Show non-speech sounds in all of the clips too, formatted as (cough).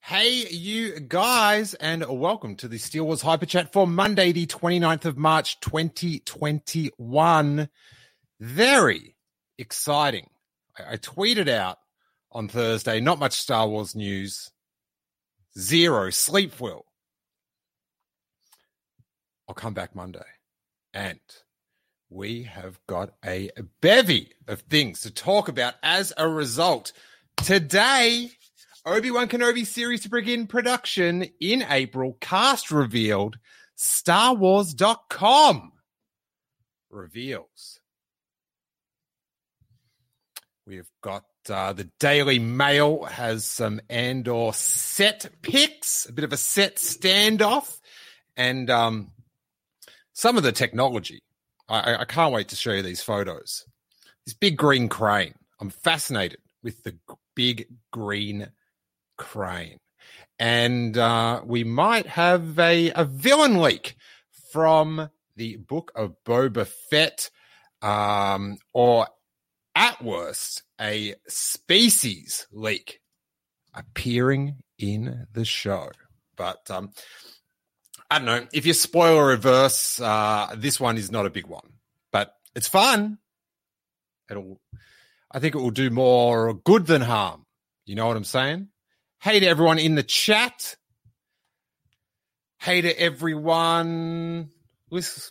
Hey, you guys, and welcome to the Steele Wars Hyper Chat for Monday, the 29th of March, 2021. Very exciting. I, I tweeted out on Thursday, not much Star Wars news, zero sleep will. I'll come back Monday. And we have got a bevy of things to talk about as a result. Today, Obi Wan Kenobi series to begin production in April. Cast revealed. StarWars.com reveals. We've got uh, the Daily Mail has some Andor set picks, a bit of a set standoff, and um, some of the technology. I, I can't wait to show you these photos. This big green crane. I'm fascinated with the big green crane. And uh, we might have a, a villain leak from the book of Boba Fett, um, or at worst, a species leak appearing in the show. But um, I don't know. If you spoiler reverse, uh, this one is not a big one, but it's fun. It'll, I think it will do more good than harm. You know what I'm saying? Hey to everyone in the chat. Hey to everyone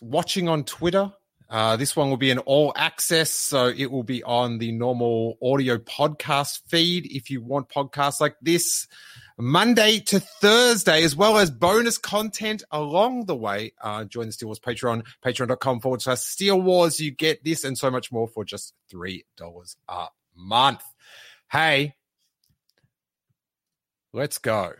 watching on Twitter. Uh, this one will be an all access, so it will be on the normal audio podcast feed if you want podcasts like this. Monday to Thursday, as well as bonus content along the way. Uh, join the Steele Wars Patreon, patreon.com forward slash Steele Wars. You get this and so much more for just $3 a month. Hey, let's go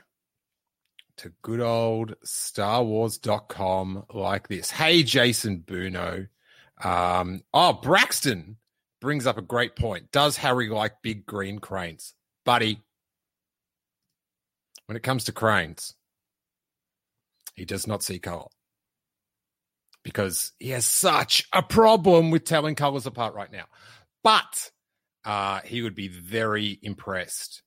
to good old starwars.com like this. Hey, Jason Buno. Um, oh, Braxton brings up a great point. Does Harry like big green cranes? Buddy, when it comes to cranes, he does not see color because he has such a problem with telling colors apart right now. But uh, he would be very impressed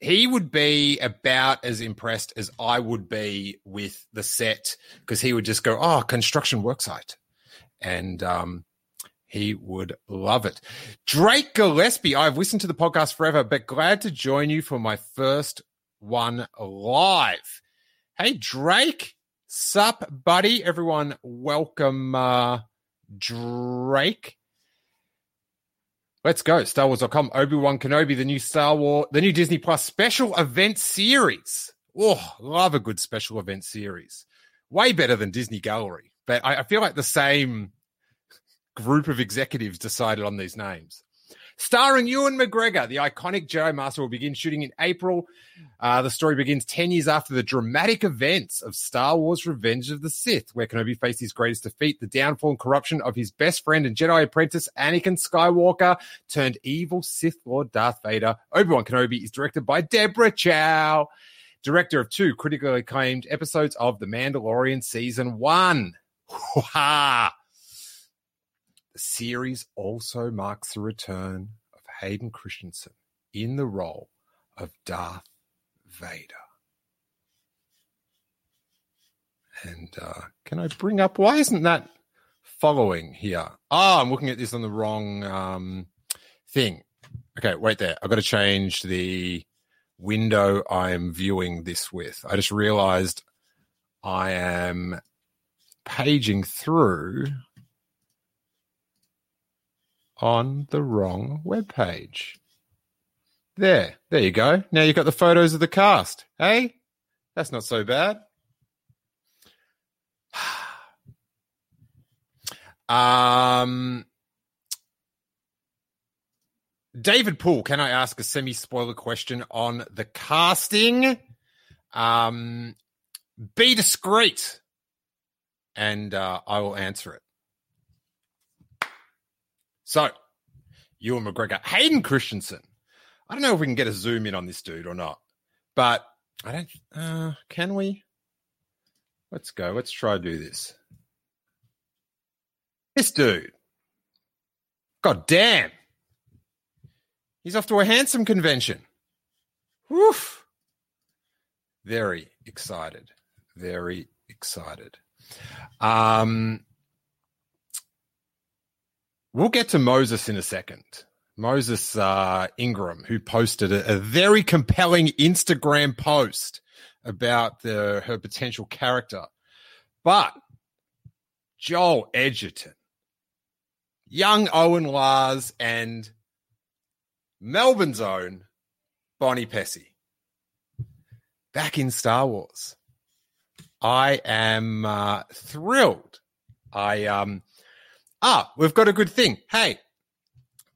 he would be about as impressed as I would be with the set because he would just go, "Oh, construction worksite," and um, he would love it. Drake Gillespie, I've listened to the podcast forever, but glad to join you for my first one live. Hey, Drake, sup, buddy? Everyone, welcome, uh, Drake. Let's go. Star Wars.com. Obi-Wan Kenobi, the new Star Wars, the new Disney Plus special event series. Oh, love a good special event series. Way better than Disney Gallery. But I, I feel like the same group of executives decided on these names. Starring Ewan McGregor, the iconic Jedi Master will begin shooting in April. Uh, the story begins 10 years after the dramatic events of Star Wars Revenge of the Sith, where Kenobi faced his greatest defeat, the downfall and corruption of his best friend and Jedi apprentice, Anakin Skywalker, turned evil Sith Lord Darth Vader. Obi-Wan Kenobi is directed by Deborah Chow, director of two critically acclaimed episodes of The Mandalorian Season 1. (laughs) The series also marks the return of Hayden Christensen in the role of Darth Vader. And uh, can I bring up why isn't that following here? Ah, oh, I'm looking at this on the wrong um, thing. Okay, wait there. I've got to change the window I'm viewing this with. I just realized I am paging through on the wrong web page. There, there you go. Now you've got the photos of the cast. Hey, that's not so bad. (sighs) um, David Poole, can I ask a semi spoiler question on the casting? Um, be discreet, and uh, I will answer it. So, Ewan McGregor, Hayden Christensen. I don't know if we can get a zoom in on this dude or not, but I don't. Uh, can we? Let's go. Let's try to do this. This dude. God damn. He's off to a handsome convention. Woof. Very excited. Very excited. Um, we'll get to Moses in a second. Moses uh, Ingram, who posted a, a, very compelling Instagram post about the her potential character. But Joel Edgerton, young Owen Lars, and Melbourne's own Bonnie Piesse back in Star Wars. I am uh, thrilled. I um ah, we've got a good thing. Hey,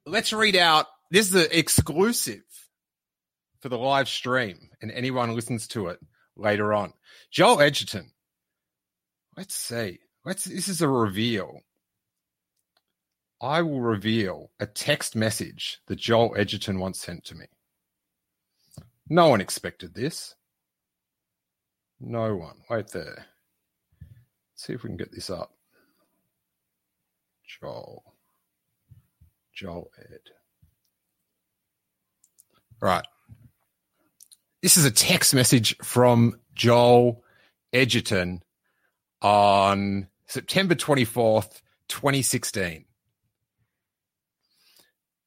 let's read out. This is an exclusive for the live stream, and anyone listens to it later on. Joel Edgerton. Let's see. Let's. This is a reveal. I will reveal a text message that Joel Edgerton once sent to me. No one expected this. No one. Wait there. Let's see if we can get this up. Joel. Joel Ed. Right. This is a text message from Joel Edgerton on September 24th, 2016.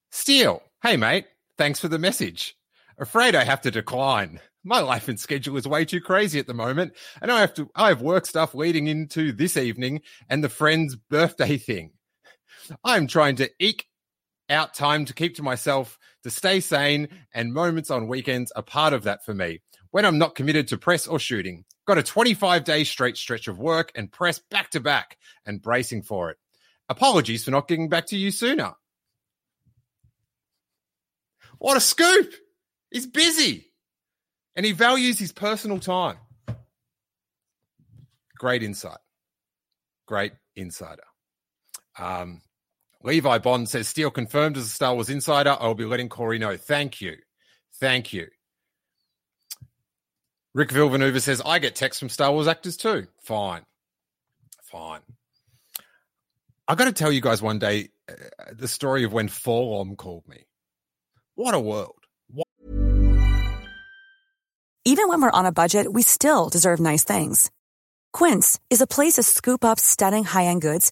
Steele, hey mate, thanks for the message. Afraid I have to decline. My life and schedule is way too crazy at the moment, and I have to I have work stuff leading into this evening and the friend's birthday thing. I'm trying to eke out time to keep to myself, to stay sane, and moments on weekends are part of that for me. When I'm not committed to press or shooting, got a 25 day straight stretch of work and press back to back and bracing for it. Apologies for not getting back to you sooner. What a scoop! He's busy and he values his personal time. Great insight. Great insider. Um, Levi Bond says, Steele confirmed as a Star Wars insider. I will be letting Corey know. Thank you. Thank you. Rick Villanova says, I get texts from Star Wars actors too. Fine. Fine. I got to tell you guys one day uh, the story of when 4-LOM called me. What a world. What- Even when we're on a budget, we still deserve nice things. Quince is a place to scoop up stunning high end goods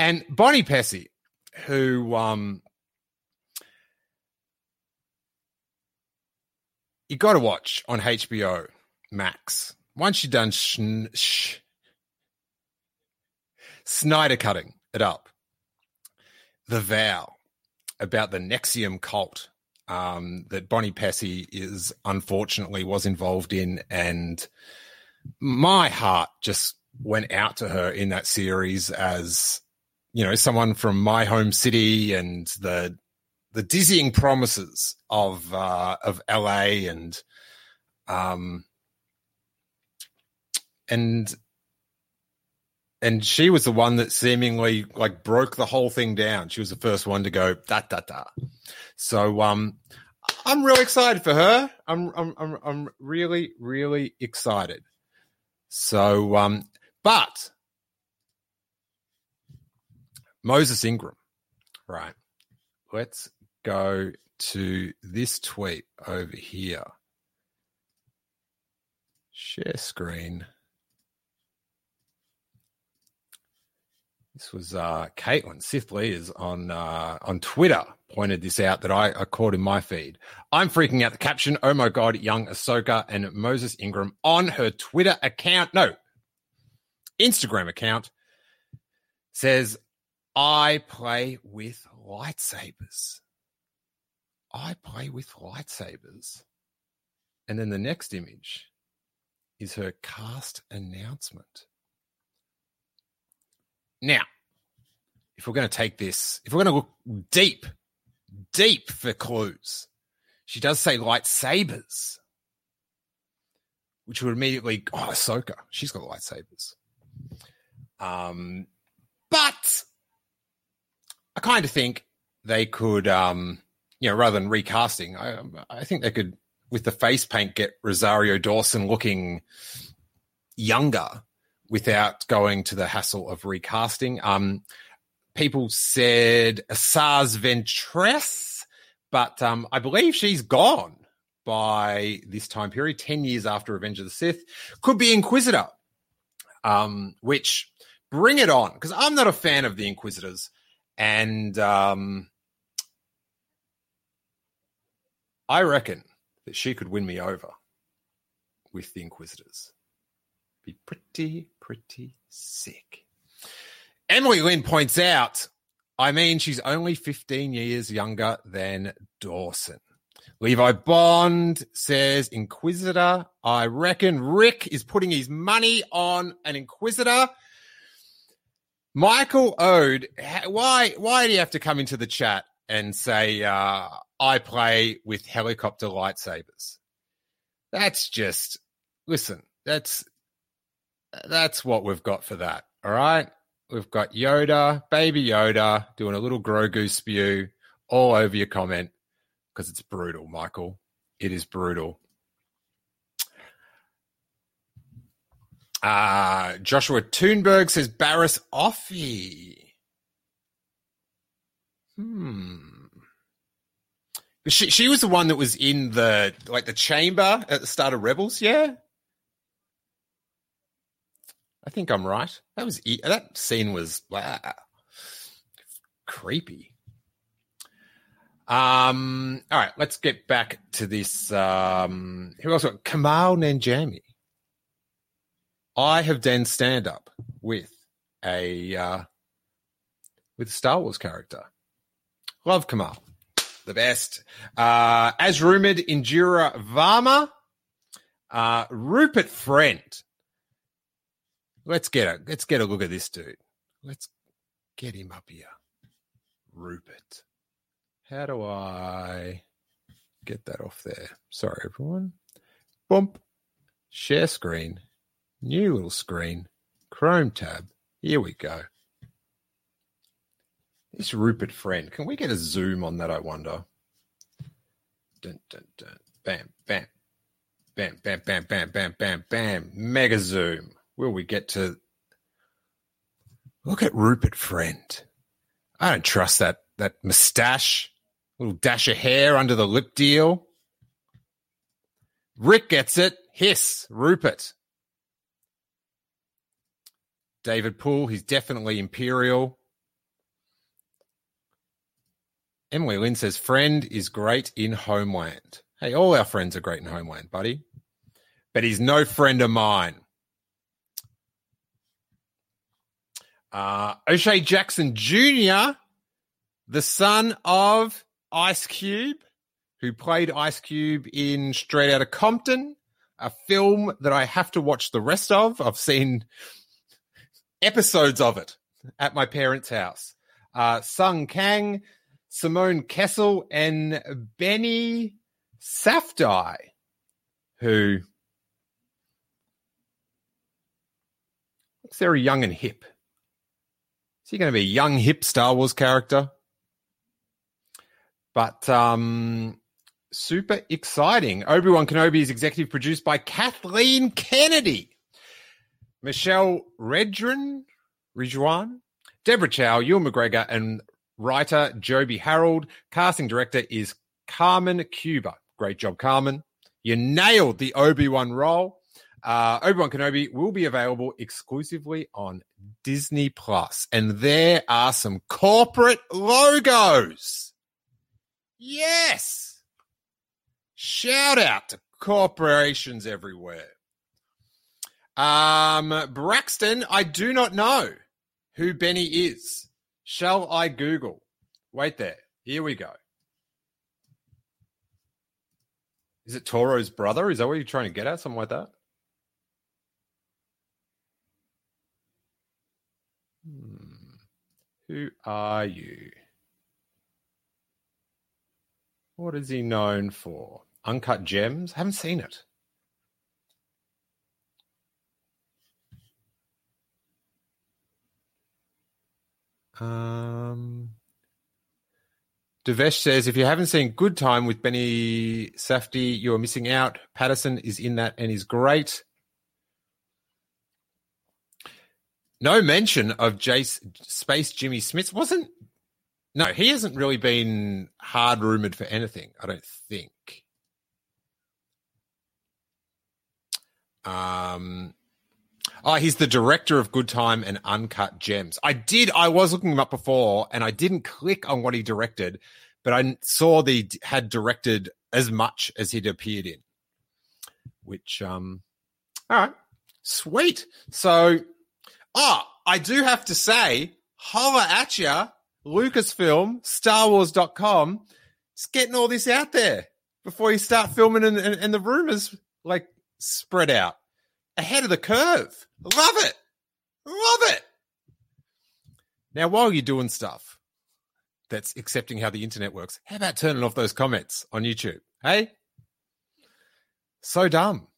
And Bonnie Piesse, who um, you got to watch on HBO Max. Once you've done sh- sh- Snyder cutting it up, the vow about the NXIVM cult um, that Bonnie Piesse is unfortunately was involved in, and my heart just went out to her in that series as you know, someone from my home city and the the dizzying promises of uh, of LA and um and and she was the one that seemingly like broke the whole thing down. She was the first one to go da da da. So um I'm really excited for her. I'm I'm I'm I'm really really excited. So um but Moses Ingram. Right. Let's go to this tweet over here. Share screen. This was uh, Caitlin Sith Leaders on uh, on Twitter pointed this out that I, I caught in my feed. I'm freaking out. The caption, "Oh my god, young Ahsoka and Moses Ingram" on her Twitter account, no, Instagram account, says I play with lightsabers. I play with lightsabers. And then the next image is her cast announcement. Now, if we're going to take this, if we're going to look deep, deep for clues, she does say lightsabers, which would immediately, oh, Ahsoka, she's got lightsabers. Um, but I kind of think they could, um, you know, rather than recasting, I, I think they could, with the face paint, get Rosario Dawson looking younger without going to the hassle of recasting. Um, people said Asajj Ventress, but um, I believe she's gone by this time period, 10 years after Revenge of the Sith. Could be Inquisitor, um, which bring it on, because I'm not a fan of the Inquisitors. And um, I reckon that she could win me over with the Inquisitors. Be pretty, pretty sick. Emily Lynn points out, I mean, she's only 15 years younger than Dawson. Levi Bond says Inquisitor. I reckon Rick is putting his money on an Inquisitor. Michael Ode, why why do you have to come into the chat and say uh, I play with helicopter lightsabers? That's just listen. That's that's what we've got for that. All right. We've got Yoda, baby Yoda, doing a little Grogu spew all over your comment because it's brutal, Michael. It is brutal. Uh, Joshua Toonberg says Barriss Offee. Hmm. She she was the one that was in the like the chamber at the start of Rebels, yeah. I think I'm right. That was that scene was wow, creepy. Um, all right, let's get back to this. Um, who else? Kumail Nanjiani. I have done stand up with a uh, with a Star Wars character. Love Kamal, the best. Uh, as rumored, Indira Varma, uh, Rupert Friend Let's get a let's get a look at this dude. Let's get him up here. Rupert. How do I get that off there? Sorry, everyone. Bump. Share screen. New little screen. Chrome tab. Here we go. This Rupert friend. Can we get a zoom on that, I wonder? Dun, dun, dun. Bam, bam. Bam, bam, bam, bam, bam, bam, bam. Mega zoom. Will we get to. Look at Rupert friend. I don't trust that that mustache, little dash of hair under the lip deal. Rick gets it. Hiss, Rupert. David Poole, he's definitely Imperial. Emily Lynn says, friend is great in Homeland. Hey, all our friends are great in Homeland, buddy. But he's no friend of mine. Uh, O'Shea Jackson Jr., the son of Ice Cube, who played Ice Cube in Straight Outta Compton, a film that I have to watch the rest of. I've seen episodes of it at my parents' house. Uh, Sung Kang, Simone Kessell, and Benny Safdie, who looks very young and hip. Is he going to be a young, hip Star Wars character? But um, super exciting. Obi Wan Kenobi is executive produced by Kathleen Kennedy, Michelle Redrin, Ridwan, Deborah Chow, Ewan McGregor, and writer Joby Harold. Casting director is Carmen Cuba. Great job, Carmen. You nailed the Obi Wan role. Uh, Obi Wan Kenobi will be available exclusively on Disney Plus, and there are some corporate logos. Yes. Shout out to corporations everywhere. Um, Braxton, I do not know who Benny is. Shall I Google? Wait there. Here we go. Is it Toro's brother? Is that what you're trying to get at? Something like that? Hmm. Who are you? What is he known for? Uncut Gems? Haven't seen it. Um, Devesh says, if you haven't seen Good Time with Benny Safdie, you're missing out. Pattinson is in that and is great. No mention of Jace Space Jimmy Smits. Wasn't no, he hasn't really been hard rumored for anything, I don't think. Um Oh, he's the director of Good Time and Uncut Gems. I did. I was looking him up before, and I didn't click on what he directed, but I saw the had directed as much as he'd appeared in. Which, um, all right, sweet. So, ah, oh, I do have to say, holla at ya, Lucasfilm, StarWars.com. It's getting all this out there before you start filming, and, and, and the rumors like spread out ahead of the curve. Love it. Love it. Now, while you're doing stuff that's accepting how the internet works, how about turning off those comments on YouTube? Hey? So dumb.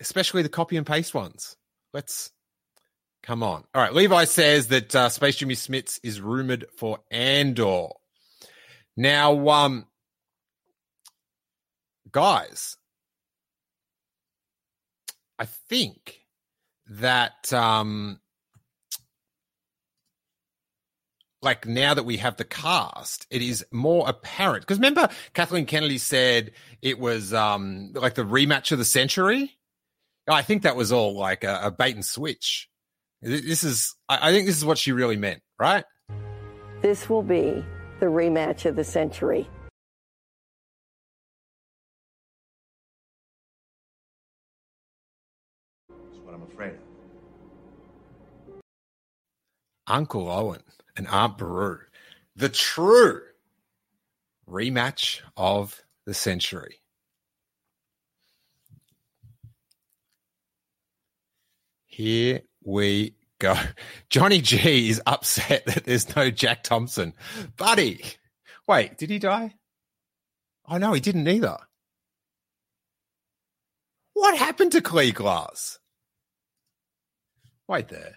Especially the copy and paste ones. Let's come on. All right. Levi says that uh, Space Jimmy Smits is rumored for Andor. Now, um, guys, I think that um like now that we have the cast, it is more apparent. Because remember, Kathleen Kennedy said it was um like the rematch of the century. I think that was all like a, a bait and switch. This is, I, I think this is what she really meant, right? This will be the rematch of the century. Uncle Owen and Aunt Beru. The true rematch of the century. Here we go. (laughs) Johnny G is upset that there's no Jack Thompson. Buddy, wait, did he die? Oh, no, he didn't either. What happened to Cliegg Lars? Wait there.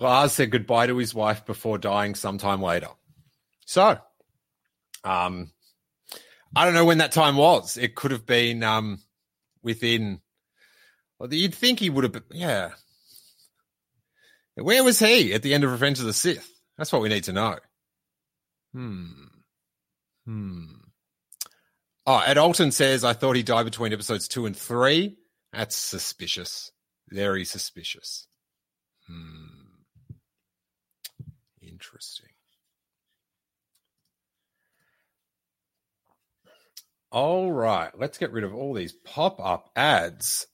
Lars said goodbye to his wife before dying sometime later. So, um, I don't know when that time was. It could have been um, within. Well, you'd think he would have been. Yeah. Where was he at the end of Revenge of the Sith? That's what we need to know. Hmm. Hmm. Oh, Ed Alton says, I thought he died between episodes two and three. That's suspicious. Very suspicious. Hmm. Interesting. All right, let's get rid of all these pop up ads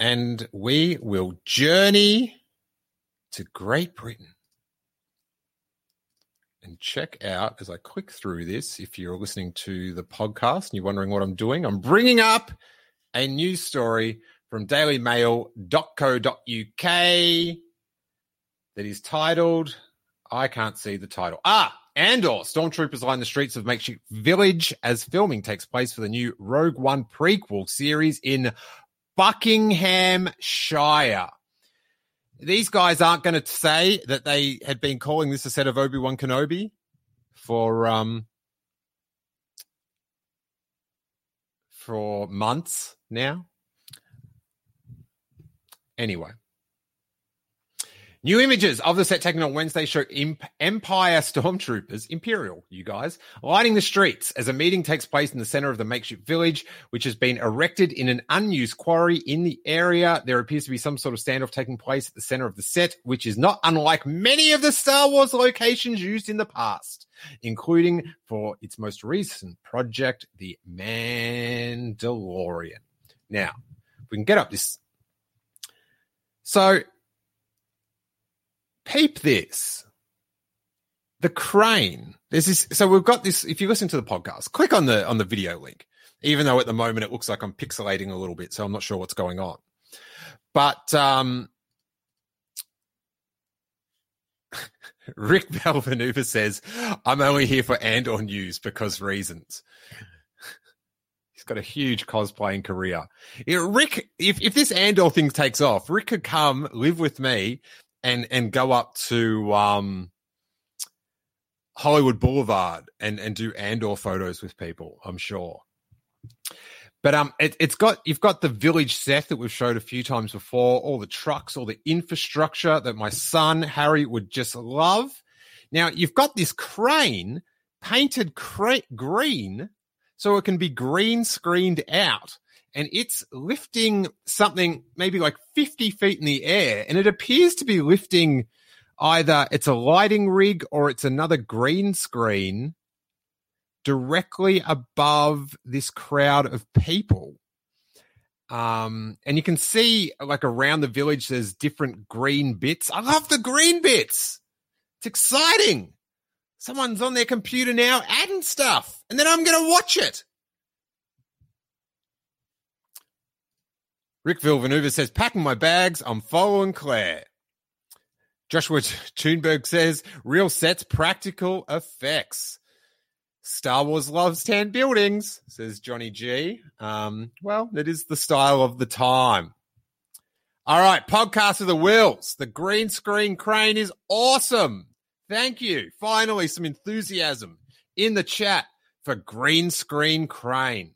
and we will journey to Great Britain and check out as I click through this. If you're listening to the podcast and you're wondering what I'm doing, I'm bringing up a news story from dailymail.co.uk that is titled I can't see the title. Ah, Andor. Stormtroopers line the streets of makeshift village as filming takes place for the new Rogue One prequel series in Buckinghamshire. these guys aren't going to say that they had been calling this a set of Obi Wan Kenobi for um for months now. Anyway. New images of the set taken on Wednesday show Imp- Empire stormtroopers, Imperial, you guys, lighting the streets as a meeting takes place in the center of the makeshift village, which has been erected in an unused quarry in the area. There appears to be some sort of standoff taking place at the center of the set, which is not unlike many of the Star Wars locations used in the past, including for its most recent project, The Mandalorian. Now, we can get up this. So, peep this. The crane. There's this. So we've got this. If you listen to the podcast, click on the on the video link. Even though at the moment it looks like I'm pixelating a little bit, so I'm not sure what's going on. But um, (laughs) Rick Belvanuva says, "I'm only here for Andor news because reasons." (laughs) He's got a huge cosplaying career. Rick, if, if this Andor thing takes off, Rick could come live with me and and go up to um, Hollywood Boulevard and and do Andor photos with people. I'm sure. But um, it, has got you've got the village set that we've showed a few times before, all the trucks, all the infrastructure that my son Harry would just love. Now you've got this crane painted cra- green, so it can be green screened out and it's lifting something maybe like 50 feet in the air. And it appears to be lifting either it's a lighting rig or it's another green screen directly above this crowd of people. Um, and you can see like around the village, there's different green bits. I love the green bits. It's exciting. Someone's on their computer now adding stuff, and then I'm going to watch it. Rick Villeneuve says, packing my bags. I'm following Claire. Joshua Thunberg says, real sets, practical effects. Star Wars loves tan buildings, says Johnny G. Um, well, it is the style of the time. All right, podcast of the wheels. The green screen crane is awesome. Thank you. Finally, some enthusiasm in the chat for green screen crane.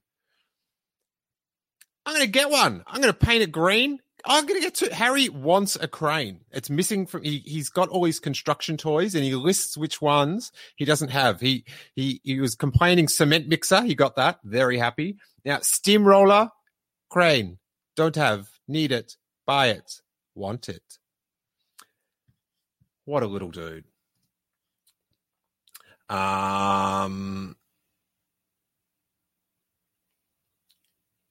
I'm going to get one. I'm going to paint it green. I'm going to get to Harry wants a crane. It's missing from he he's got all his construction toys and he lists which ones he doesn't have. He he he was complaining cement mixer, he got that. Very happy. Now steamroller, crane. Don't have, need it, buy it, want it. What a little dude. Um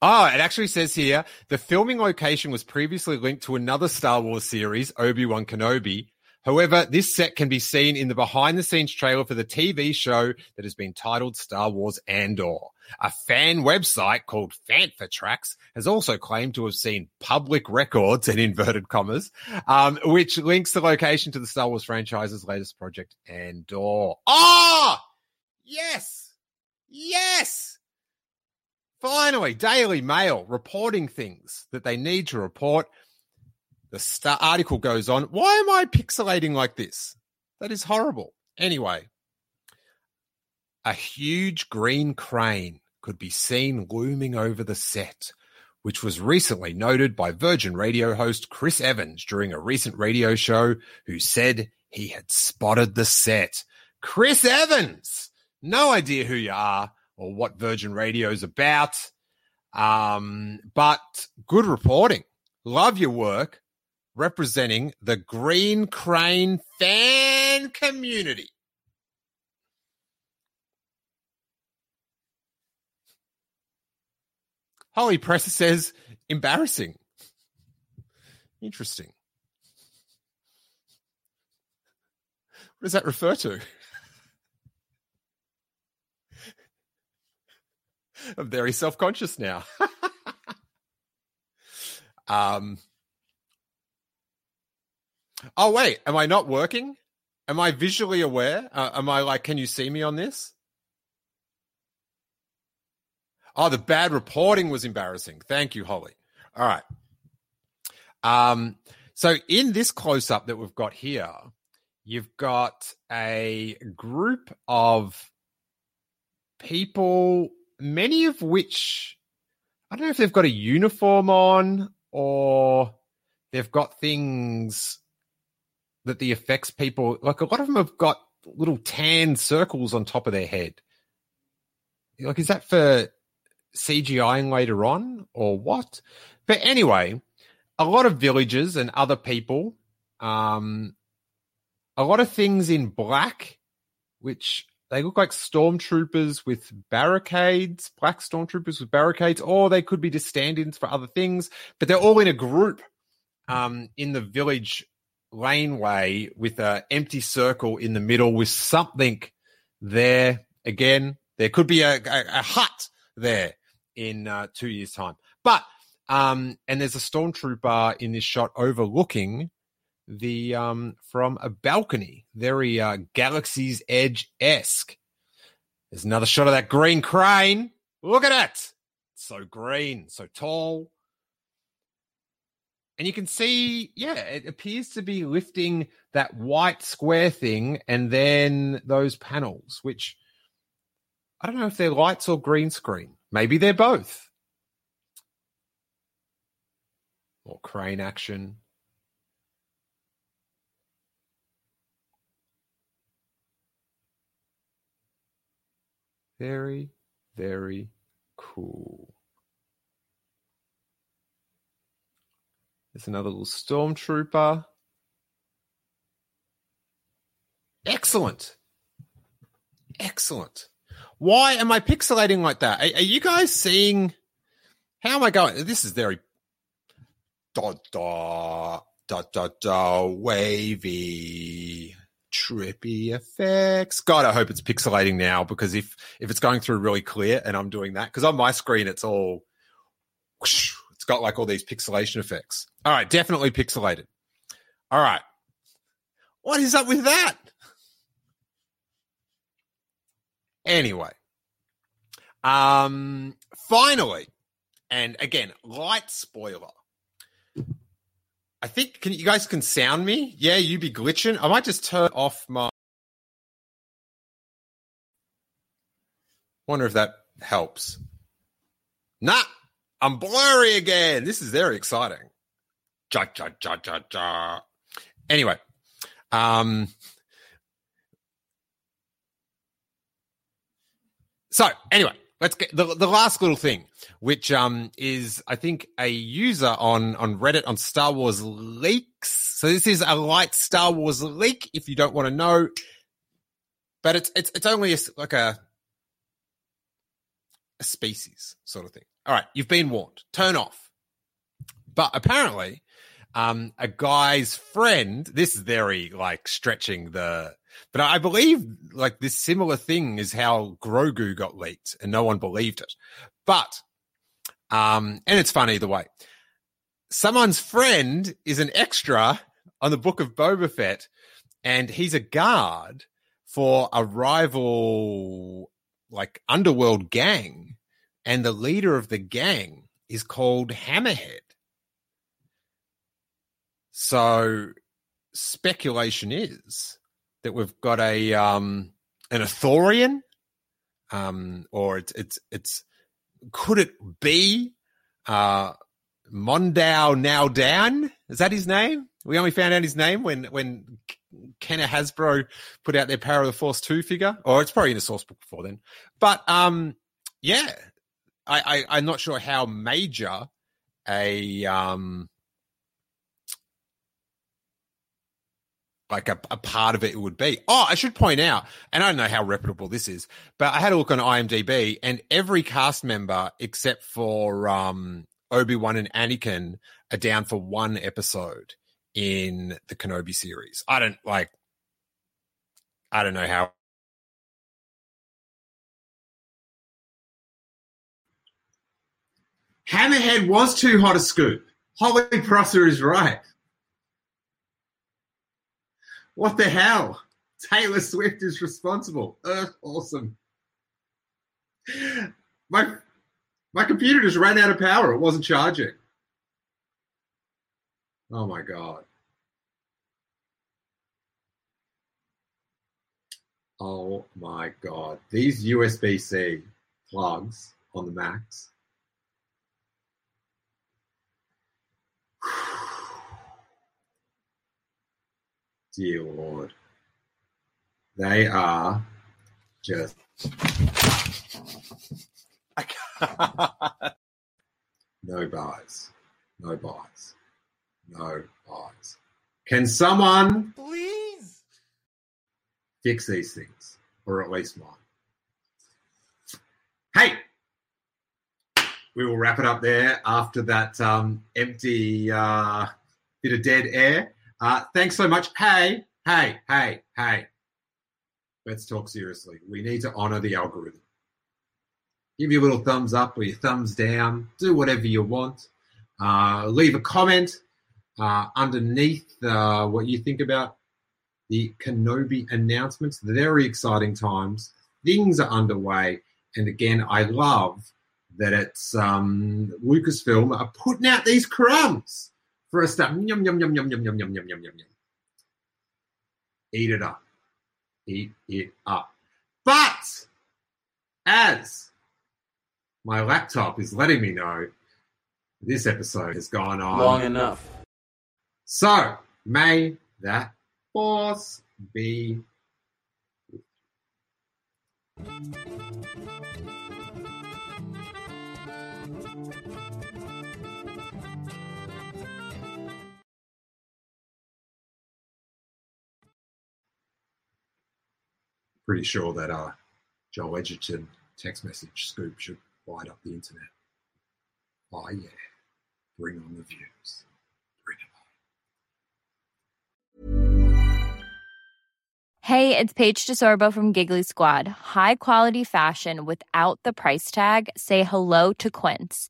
Ah, it actually says here the filming location was previously linked to another Star Wars series, Obi Wan Kenobi. However, this set can be seen in the behind the scenes trailer for the TV show that has been titled Star Wars Andor. A fan website called Fantha Tracks has also claimed to have seen public records in inverted commas, um, which links the location to the Star Wars franchise's latest project, Andor. Ah, oh, yes, yes. Finally, Daily Mail reporting things that they need to report. The star- article goes on. Why am I pixelating like this? That is horrible. Anyway, a huge green crane could be seen looming over the set, which was recently noted by Virgin Radio host Chris Evans during a recent radio show, who said he had spotted the set. Chris Evans! No idea who you are, or what Virgin Radio is about. Um, but good reporting. Love your work representing the Green Crane fan community. Holly Presser says, embarrassing. Interesting. What does that refer to? I'm very self conscious now. (laughs) um. Oh wait, am I not working? Am I visually aware? Uh, am I like, can you see me on this? Oh, the bad reporting was embarrassing. Thank you, Holly. All right. Um, So in this close up that we've got here, you've got a group of people, many of which I don't know if they've got a uniform on or they've got things that the effects people like a lot of them have got little tan circles on top of their head. Like, is that for CGIing later on or what? But anyway, a lot of villages and other people, um, a lot of things in black, which they look like stormtroopers with barricades, black stormtroopers with barricades, or they could be just stand ins for other things, but they're all in a group um, in the village laneway with an empty circle in the middle with something there. Again, there could be a, a, a hut there in uh, two years' time. But, um, and there's a stormtrooper in this shot overlooking the um from a balcony, very uh Galaxy's Edge esque. There's another shot of that green crane. Look at it. So green, so tall. And you can see, yeah, it appears to be lifting that white square thing and then those panels, which I don't know if they're lights or green screen. Maybe they're both. Or crane action. Very, very cool. There's another little stormtrooper. Excellent. Excellent. Why am I pixelating like that? Are, are, you guys seeing? How am I going? This is very da da da da da wavy trippy effects. God, I hope it's pixelating now because if if it's going through really clear and I'm doing that, because on my screen it's all whoosh, it's got like all these pixelation effects. All right, definitely pixelated. All right. What is up with that? Anyway. Um finally, and again, light spoiler. I think can you guys can sound me? Yeah, you be glitching. I might just turn off my. Wonder if that helps. Nah, I'm blurry again. This is very exciting. Ja, ja, ja, ja, ja. Anyway, um, so anyway, let's get the, the last little thing, which um is I think a user on on Reddit on Star Wars leaks. So this is a light Star Wars leak. If you don't want to know, but it's it's it's only a, like a a species sort of thing. All right, you've been warned. Turn off. But apparently, um, a guy's friend. This is very like stretching the but I believe like this similar thing is how Grogu got leaked and no one believed it. But, um, and it's fun either way. Someone's friend is an extra on the book of Boba Fett and he's a guard for a rival like underworld gang. And the leader of the gang is called Hammerhead. So speculation is that we've got a um, an Ithorian, um, or it's it's it's could it be uh, Momaw Nadon? Is that his name? We only found out his name when when Kenner Hasbro put out their Power of the Force two figure, or it's probably in the source book before then. But um, yeah, I, I I'm not sure how major a um like a, a, part of it would be. Oh, I should point out, and I don't know how reputable this is, but I had a look on IMDb, and every cast member except for um, Obi Wan and Anakin are down for one episode in the Kenobi series. I don't like. I don't know how. Hammerhead was too hot a scoop. Holly Prosser is right. What the hell? Taylor Swift is responsible. Uh, awesome. My my computer just ran out of power. It wasn't charging. Oh my god. Oh my god. These USB C plugs on the Macs. Dear Lord. They are just. no buys. No buys. No buys. Can someone Please. fix these things, or at least mine. Hey, we will wrap it up there after that um, empty uh, bit of dead air. Uh, thanks so much. Hey, hey, hey, hey. Let's talk seriously. We need to honor the algorithm. Give you a little thumbs up or your thumbs down. Do whatever you want. Uh, leave a comment uh, underneath uh, what you think about the Kenobi announcements. Very exciting times. Things are underway. And again, I love that it's um, Lucasfilm are putting out these crumbs us to yum, yum, yum, yum, yum, yum, yum, yum, yum, yum, yum. Eat it up. Eat it up. But as my laptop is letting me know, this episode has gone on Long enough. so, may that force be. Pretty sure that uh, Joel Edgerton text message scoop should light up the internet. Oh, yeah. Bring on the views. Bring it on. Hey, it's Paige DeSorbo from Giggly Squad. High quality fashion without the price tag. Say hello to Quince.